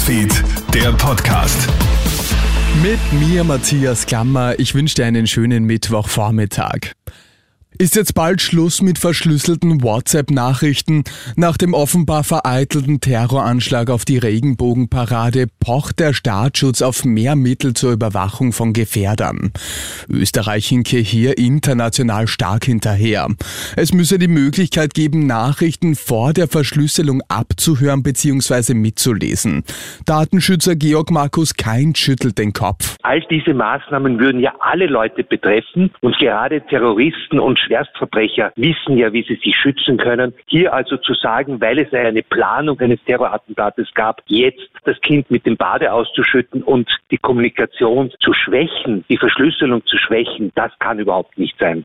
Newsfeed, der Podcast. Mit mir, Matthias Klammer. Ich wünsche dir einen schönen Mittwochvormittag. Ist jetzt bald Schluss mit verschlüsselten WhatsApp-Nachrichten? Nach dem offenbar vereitelten Terroranschlag auf die Regenbogenparade pocht der Staatsschutz auf mehr Mittel zur Überwachung von Gefährdern. Österreich hinke hier international stark hinterher. Es müsse die Möglichkeit geben, Nachrichten vor der Verschlüsselung abzuhören bzw. mitzulesen. Datenschützer Georg Markus Kein schüttelt den Kopf. All diese Maßnahmen würden ja alle Leute betreffen und gerade Terroristen und Schwerstverbrecher wissen ja, wie sie sich schützen können. Hier also zu sagen, weil es eine Planung eines Terrorattentates gab, jetzt das Kind mit dem Bade auszuschütten und die Kommunikation zu schwächen, die Verschlüsselung zu schwächen, das kann überhaupt nicht sein.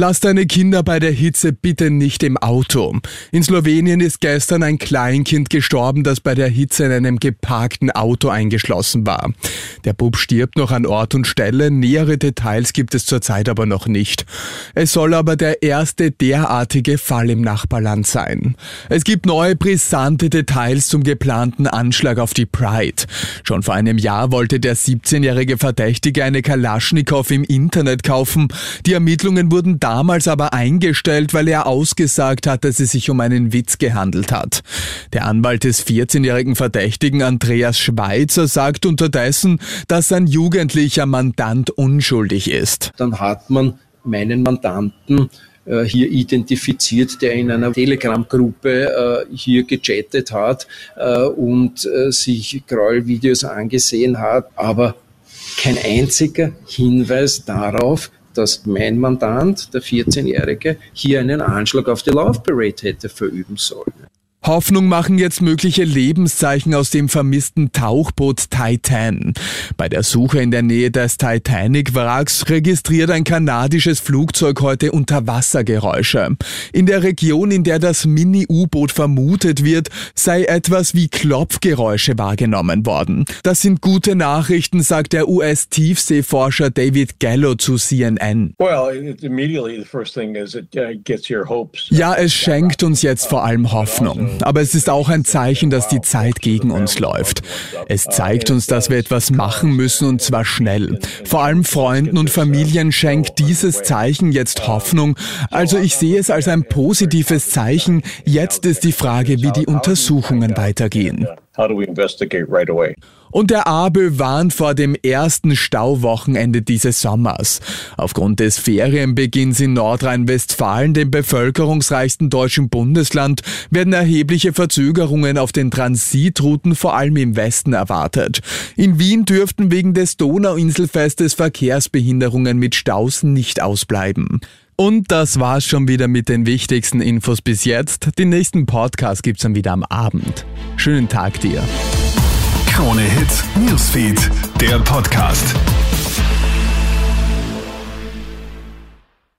Lass deine Kinder bei der Hitze bitte nicht im Auto. In Slowenien ist gestern ein Kleinkind gestorben, das bei der Hitze in einem geparkten Auto eingeschlossen war. Der Bub stirbt noch an Ort und Stelle, nähere Details gibt es zurzeit aber noch nicht. Es soll aber der erste derartige Fall im Nachbarland sein. Es gibt neue brisante Details zum geplanten Anschlag auf die Pride. Schon vor einem Jahr wollte der 17-jährige Verdächtige eine Kalaschnikow im Internet kaufen. Die Ermittlungen wurden damals aber eingestellt, weil er ausgesagt hat, dass es sich um einen Witz gehandelt hat. Der Anwalt des 14-jährigen Verdächtigen Andreas Schweizer sagt unterdessen, dass sein jugendlicher Mandant unschuldig ist. Dann hat man meinen Mandanten äh, hier identifiziert, der in einer Telegram-Gruppe äh, hier gechattet hat äh, und äh, sich Gräuelvideos angesehen hat, aber kein einziger Hinweis darauf, dass mein Mandant, der 14-Jährige, hier einen Anschlag auf die Love Parade hätte verüben sollen. Hoffnung machen jetzt mögliche Lebenszeichen aus dem vermissten Tauchboot Titan. Bei der Suche in der Nähe des Titanic-Wracks registriert ein kanadisches Flugzeug heute Unterwassergeräusche. In der Region, in der das Mini-U-Boot vermutet wird, sei etwas wie Klopfgeräusche wahrgenommen worden. Das sind gute Nachrichten, sagt der US-Tiefseeforscher David Gallo zu CNN. Uh, ja, es schenkt uns jetzt vor allem Hoffnung. Aber es ist auch ein Zeichen, dass die Zeit gegen uns läuft. Es zeigt uns, dass wir etwas machen müssen und zwar schnell. Vor allem Freunden und Familien schenkt dieses Zeichen jetzt Hoffnung. Also ich sehe es als ein positives Zeichen. Jetzt ist die Frage, wie die Untersuchungen weitergehen. How do we investigate right away? Und der ABÖ warnt vor dem ersten Stauwochenende dieses Sommers. Aufgrund des Ferienbeginns in Nordrhein-Westfalen, dem bevölkerungsreichsten deutschen Bundesland, werden erhebliche Verzögerungen auf den Transitrouten vor allem im Westen erwartet. In Wien dürften wegen des Donauinselfestes Verkehrsbehinderungen mit Staus nicht ausbleiben. Und das war's schon wieder mit den wichtigsten Infos bis jetzt. Den nächsten Podcast gibt's dann wieder am Abend. Schönen Tag dir. Krone Hits, Newsfeed, der Podcast.